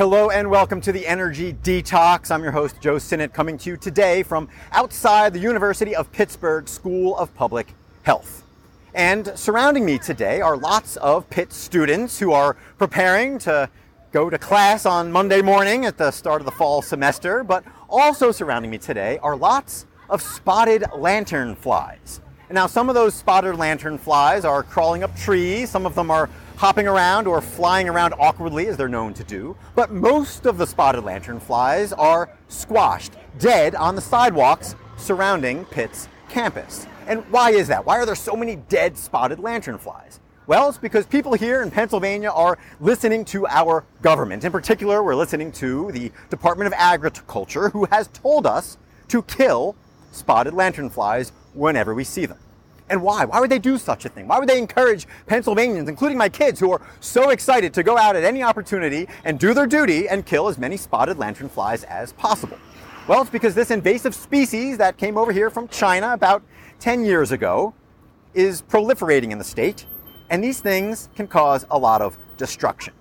Hello and welcome to the Energy Detox. I'm your host, Joe Sinnott, coming to you today from outside the University of Pittsburgh School of Public Health. And surrounding me today are lots of Pitt students who are preparing to go to class on Monday morning at the start of the fall semester, but also surrounding me today are lots of spotted lantern flies. Now, some of those spotted lantern flies are crawling up trees, some of them are hopping around or flying around awkwardly, as they're known to do. But most of the spotted lantern flies are squashed, dead on the sidewalks surrounding Pitt's campus. And why is that? Why are there so many dead spotted lantern flies? Well, it's because people here in Pennsylvania are listening to our government. In particular, we're listening to the Department of Agriculture, who has told us to kill spotted lantern flies whenever we see them. And why? Why would they do such a thing? Why would they encourage Pennsylvanians, including my kids, who are so excited to go out at any opportunity and do their duty and kill as many spotted lanternflies as possible? Well, it's because this invasive species that came over here from China about 10 years ago is proliferating in the state, and these things can cause a lot of destruction.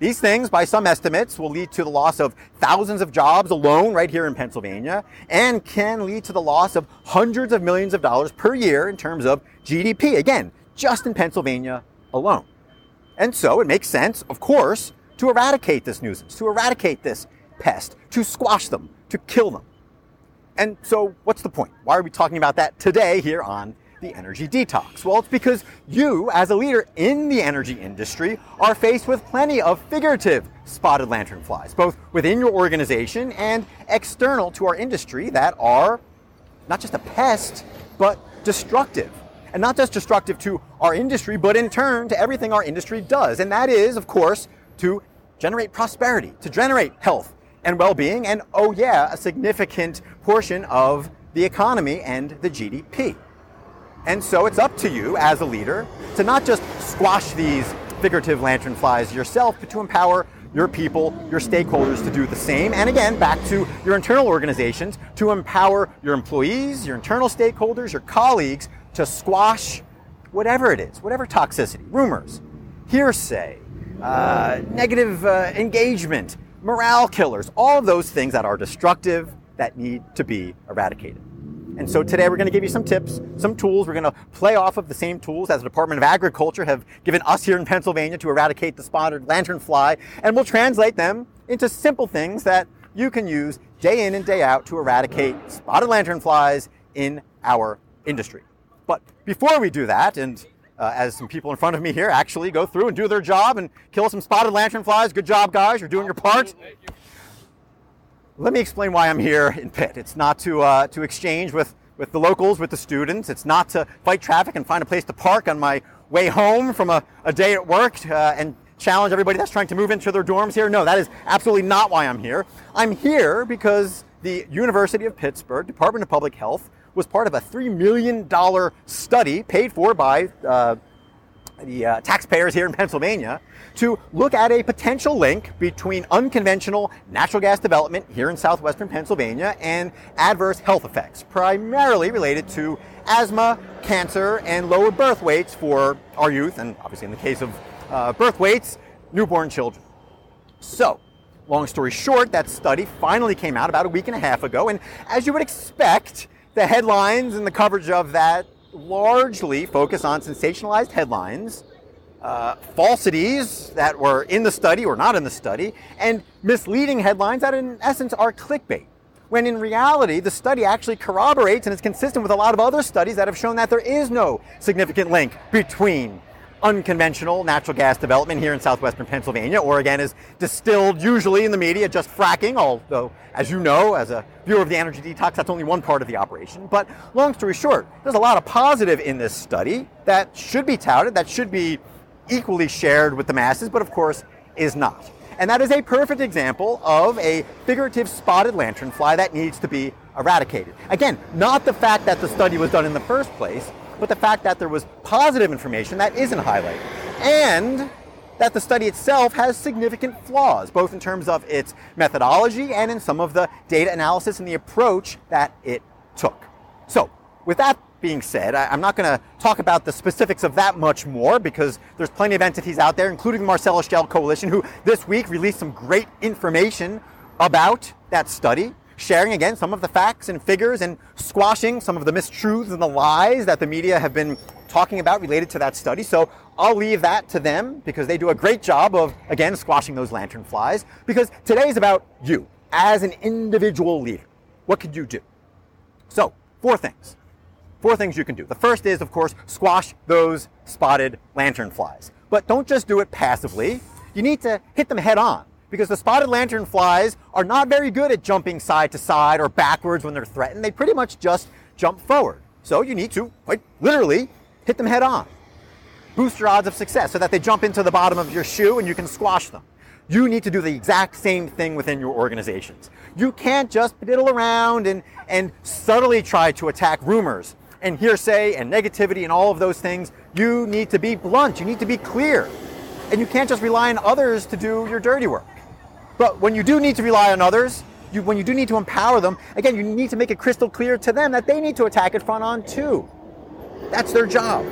These things, by some estimates, will lead to the loss of thousands of jobs alone right here in Pennsylvania and can lead to the loss of hundreds of millions of dollars per year in terms of GDP. Again, just in Pennsylvania alone. And so it makes sense, of course, to eradicate this nuisance, to eradicate this pest, to squash them, to kill them. And so, what's the point? Why are we talking about that today here on the energy detox? Well, it's because you, as a leader in the energy industry, are faced with plenty of figurative spotted lanternflies, both within your organization and external to our industry, that are not just a pest, but destructive. And not just destructive to our industry, but in turn to everything our industry does. And that is, of course, to generate prosperity, to generate health and well being, and oh, yeah, a significant portion of the economy and the GDP. And so it's up to you as a leader to not just squash these figurative lanternflies yourself, but to empower your people, your stakeholders to do the same. And again, back to your internal organizations, to empower your employees, your internal stakeholders, your colleagues to squash whatever it is, whatever toxicity, rumors, hearsay, uh, negative uh, engagement, morale killers, all of those things that are destructive that need to be eradicated. And so today we're going to give you some tips, some tools. We're going to play off of the same tools as the Department of Agriculture have given us here in Pennsylvania to eradicate the spotted lanternfly, and we'll translate them into simple things that you can use day in and day out to eradicate spotted lanternflies in our industry. But before we do that, and uh, as some people in front of me here actually go through and do their job and kill some spotted lanternflies, good job, guys. You're doing your part. Let me explain why I'm here in Pitt. It's not to, uh, to exchange with, with the locals, with the students. It's not to fight traffic and find a place to park on my way home from a, a day at work uh, and challenge everybody that's trying to move into their dorms here. No, that is absolutely not why I'm here. I'm here because the University of Pittsburgh Department of Public Health was part of a $3 million study paid for by uh, the uh, taxpayers here in Pennsylvania to look at a potential link between unconventional natural gas development here in southwestern Pennsylvania and adverse health effects, primarily related to asthma, cancer, and lower birth weights for our youth, and obviously in the case of uh, birth weights, newborn children. So, long story short, that study finally came out about a week and a half ago, and as you would expect, the headlines and the coverage of that largely focus on sensationalized headlines, uh, falsities that were in the study or not in the study, and misleading headlines that in essence are clickbait. When in reality, the study actually corroborates and is consistent with a lot of other studies that have shown that there is no significant link between unconventional natural gas development here in southwestern Pennsylvania. Oregon is distilled usually in the media just fracking, although, as you know, as a viewer of the energy detox, that's only one part of the operation. But long story short, there's a lot of positive in this study that should be touted, that should be equally shared with the masses, but of course is not. And that is a perfect example of a figurative spotted lanternfly that needs to be eradicated. Again, not the fact that the study was done in the first place, but the fact that there was positive information that isn't highlighted. And that the study itself has significant flaws, both in terms of its methodology and in some of the data analysis and the approach that it took. So, with that being said, I, am not going to talk about the specifics of that much more because there's plenty of entities out there, including the Marcellus Shale Coalition, who this week released some great information about that study, sharing again some of the facts and figures and squashing some of the mistruths and the lies that the media have been talking about related to that study. So I'll leave that to them because they do a great job of, again, squashing those lantern flies. Because today is about you as an individual leader. What could you do? So, four things. Four things you can do. The first is, of course, squash those spotted lantern flies. But don't just do it passively. You need to hit them head on because the spotted lantern flies are not very good at jumping side to side or backwards when they're threatened. They pretty much just jump forward. So you need to, quite literally, hit them head on. Boost your odds of success so that they jump into the bottom of your shoe and you can squash them. You need to do the exact same thing within your organizations. You can't just diddle around and, and subtly try to attack rumors and hearsay and negativity and all of those things. You need to be blunt. You need to be clear. And you can't just rely on others to do your dirty work. But when you do need to rely on others, you, when you do need to empower them, again, you need to make it crystal clear to them that they need to attack it front on too. That's their job.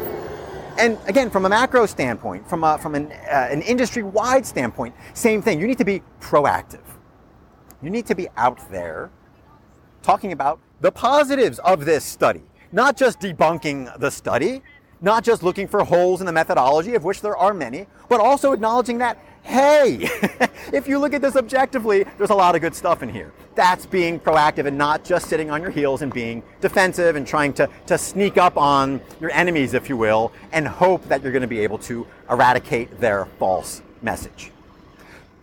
And again, from a macro standpoint, from, a, from an, uh, an industry wide standpoint, same thing. You need to be proactive. You need to be out there talking about the positives of this study, not just debunking the study, not just looking for holes in the methodology, of which there are many, but also acknowledging that hey, if you look at this objectively, there's a lot of good stuff in here. That's being proactive and not just sitting on your heels and being defensive and trying to, to sneak up on your enemies, if you will, and hope that you're going to be able to eradicate their false message.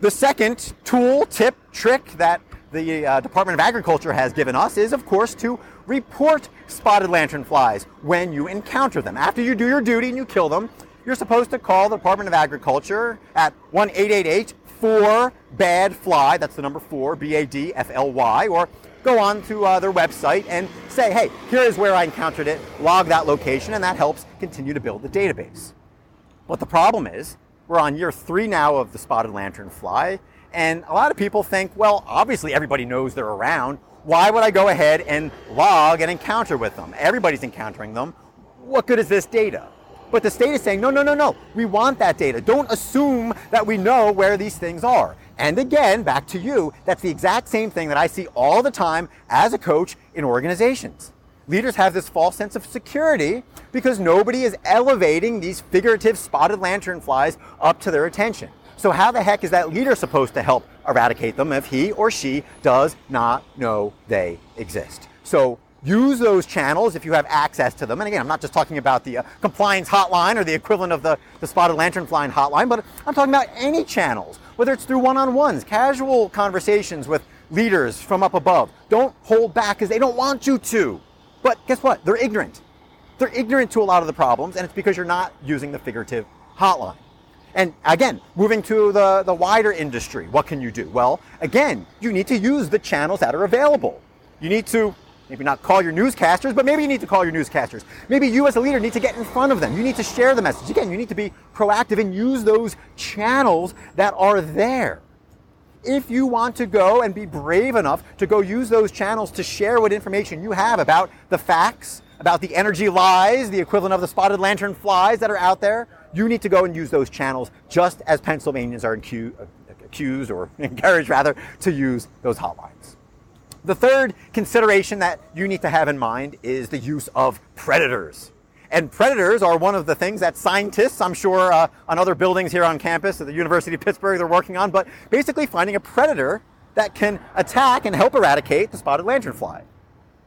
The second tool, tip, trick that the uh, Department of Agriculture has given us is, of course, to report spotted lantern flies when you encounter them. After you do your duty and you kill them, you're supposed to call the Department of Agriculture at 1 888 4 BAD FLY, that's the number 4, B A D F L Y, or go on to uh, their website and say, hey, here is where I encountered it, log that location, and that helps continue to build the database. But the problem is, we're on year three now of the spotted lantern fly, and a lot of people think, well, obviously everybody knows they're around. Why would I go ahead and log an encounter with them? Everybody's encountering them. What good is this data? But the state is saying, no, no, no, no. We want that data. Don't assume that we know where these things are. And again, back to you, that's the exact same thing that I see all the time as a coach in organizations. Leaders have this false sense of security because nobody is elevating these figurative spotted lantern flies up to their attention. So how the heck is that leader supposed to help eradicate them if he or she does not know they exist? So use those channels if you have access to them. And again, I'm not just talking about the uh, compliance hotline or the equivalent of the, the spotted lantern flying hotline, but I'm talking about any channels, whether it's through one-on-ones, casual conversations with leaders from up above. Don't hold back because they don't want you to. But guess what? They're ignorant. They're ignorant to a lot of the problems, and it's because you're not using the figurative hotline. And again, moving to the, the wider industry, what can you do? Well, again, you need to use the channels that are available. You need to Maybe not call your newscasters, but maybe you need to call your newscasters. Maybe you as a leader need to get in front of them. You need to share the message. Again, you need to be proactive and use those channels that are there. If you want to go and be brave enough to go use those channels to share what information you have about the facts, about the energy lies, the equivalent of the spotted lantern flies that are out there, you need to go and use those channels just as Pennsylvanians are accused or encouraged rather to use those hotlines. The third consideration that you need to have in mind is the use of predators. And predators are one of the things that scientists, I'm sure, uh, on other buildings here on campus at the University of Pittsburgh, they're working on, but basically finding a predator that can attack and help eradicate the spotted lanternfly.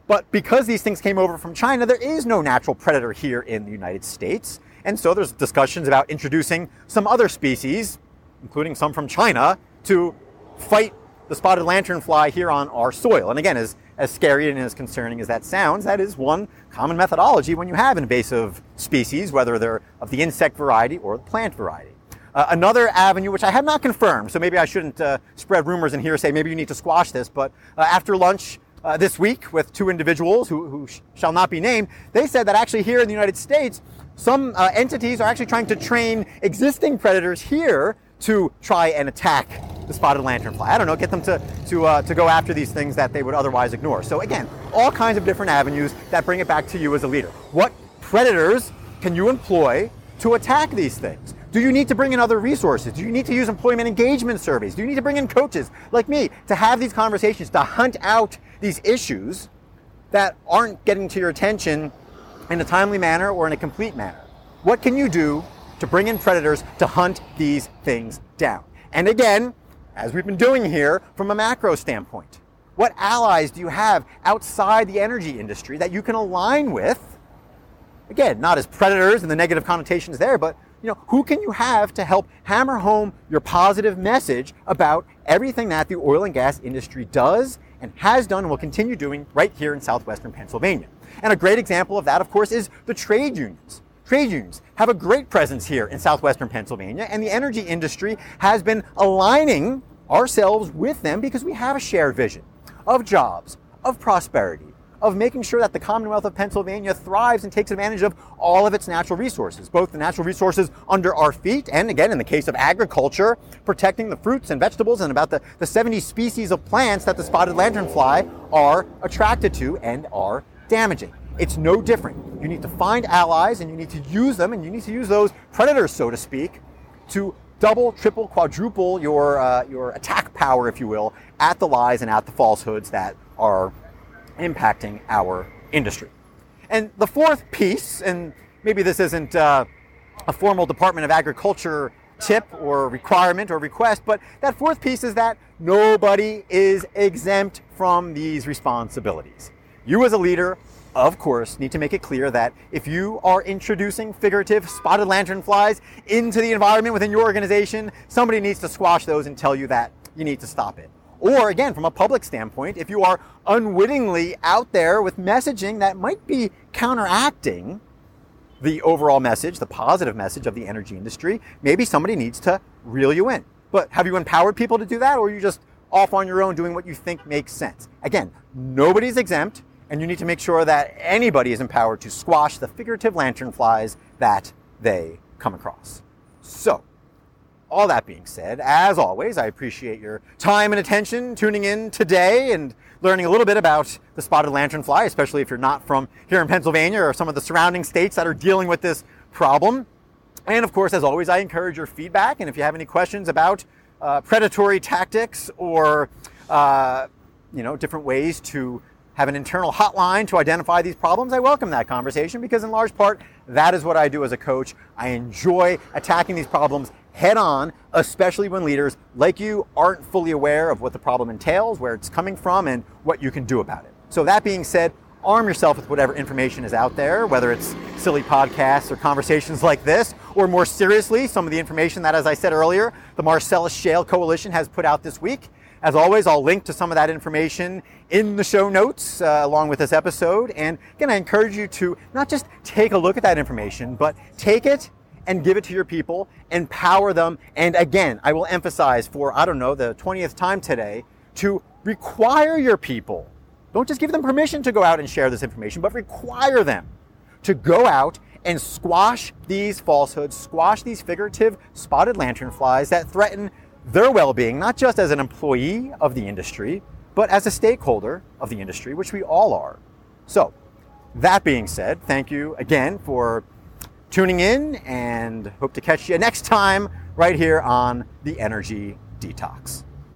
But because these things came over from China, there is no natural predator here in the United States. And so there's discussions about introducing some other species, including some from China, to fight the spotted lanternfly here on our soil. And again, as, as scary and as concerning as that sounds, that is one common methodology when you have invasive species, whether they're of the insect variety or the plant variety. Uh, another avenue, which I have not confirmed, so maybe I shouldn't uh, spread rumors in here, say maybe you need to squash this, but uh, after lunch uh, this week with two individuals who, who sh- shall not be named, they said that actually here in the United States, some uh, entities are actually trying to train existing predators here to try and attack the spotted lanternfly. I don't know, get them to, to, uh, to go after these things that they would otherwise ignore. So again, all kinds of different avenues that bring it back to you as a leader. What predators can you employ to attack these things? Do you need to bring in other resources? Do you need to use employment engagement surveys? Do you need to bring in coaches like me to have these conversations, to hunt out these issues that aren't getting to your attention in a timely manner or in a complete manner? What can you do to bring in predators to hunt these things down? And again, as we've been doing here from a macro standpoint, what allies do you have outside the energy industry that you can align with? Again, not as predators and the negative connotations there, but you know, who can you have to help hammer home your positive message about everything that the oil and gas industry does and has done and will continue doing right here in southwestern Pennsylvania? And a great example of that, of course, is the trade unions. Trade unions have a great presence here in southwestern Pennsylvania, and the energy industry has been aligning ourselves with them because we have a shared vision of jobs, of prosperity, of making sure that the Commonwealth of Pennsylvania thrives and takes advantage of all of its natural resources, both the natural resources under our feet, and again, in the case of agriculture, protecting the fruits and vegetables and about the, the 70 species of plants that the spotted lanternfly are attracted to and are damaging. It's no different. You need to find allies and you need to use them, and you need to use those predators, so to speak, to double, triple, quadruple your, uh, your attack power, if you will, at the lies and at the falsehoods that are impacting our industry. And the fourth piece, and maybe this isn't uh, a formal Department of Agriculture tip or requirement or request, but that fourth piece is that nobody is exempt from these responsibilities. You, as a leader, of course, need to make it clear that if you are introducing figurative spotted lanternflies into the environment within your organization, somebody needs to squash those and tell you that you need to stop it. Or again, from a public standpoint, if you are unwittingly out there with messaging that might be counteracting the overall message, the positive message of the energy industry, maybe somebody needs to reel you in. But have you empowered people to do that, or are you just off on your own doing what you think makes sense? Again, nobody's exempt, and you need to make sure that anybody is empowered to squash the figurative lanternflies that they come across. So, all that being said, as always, I appreciate your time and attention tuning in today and learning a little bit about the spotted lanternfly, especially if you're not from here in Pennsylvania or some of the surrounding states that are dealing with this problem. And of course, as always, I encourage your feedback. And if you have any questions about uh, predatory tactics or uh, you know different ways to have an internal hotline to identify these problems, I welcome that conversation because, in large part, that is what I do as a coach. I enjoy attacking these problems head on, especially when leaders like you aren't fully aware of what the problem entails, where it's coming from, and what you can do about it. So, that being said, arm yourself with whatever information is out there, whether it's silly podcasts or conversations like this, or more seriously, some of the information that, as I said earlier, the Marcellus Shale Coalition has put out this week. As always, I'll link to some of that information in the show notes uh, along with this episode. And again, I encourage you to not just take a look at that information, but take it and give it to your people, empower them, and again, I will emphasize for, I don't know, the 20th time today, to require your people. Don't just give them permission to go out and share this information, but require them to go out and squash these falsehoods, squash these figurative spotted lanternflies that threaten their well being, not just as an employee of the industry, but as a stakeholder of the industry, which we all are. So, that being said, thank you again for tuning in and hope to catch you next time right here on the Energy Detox.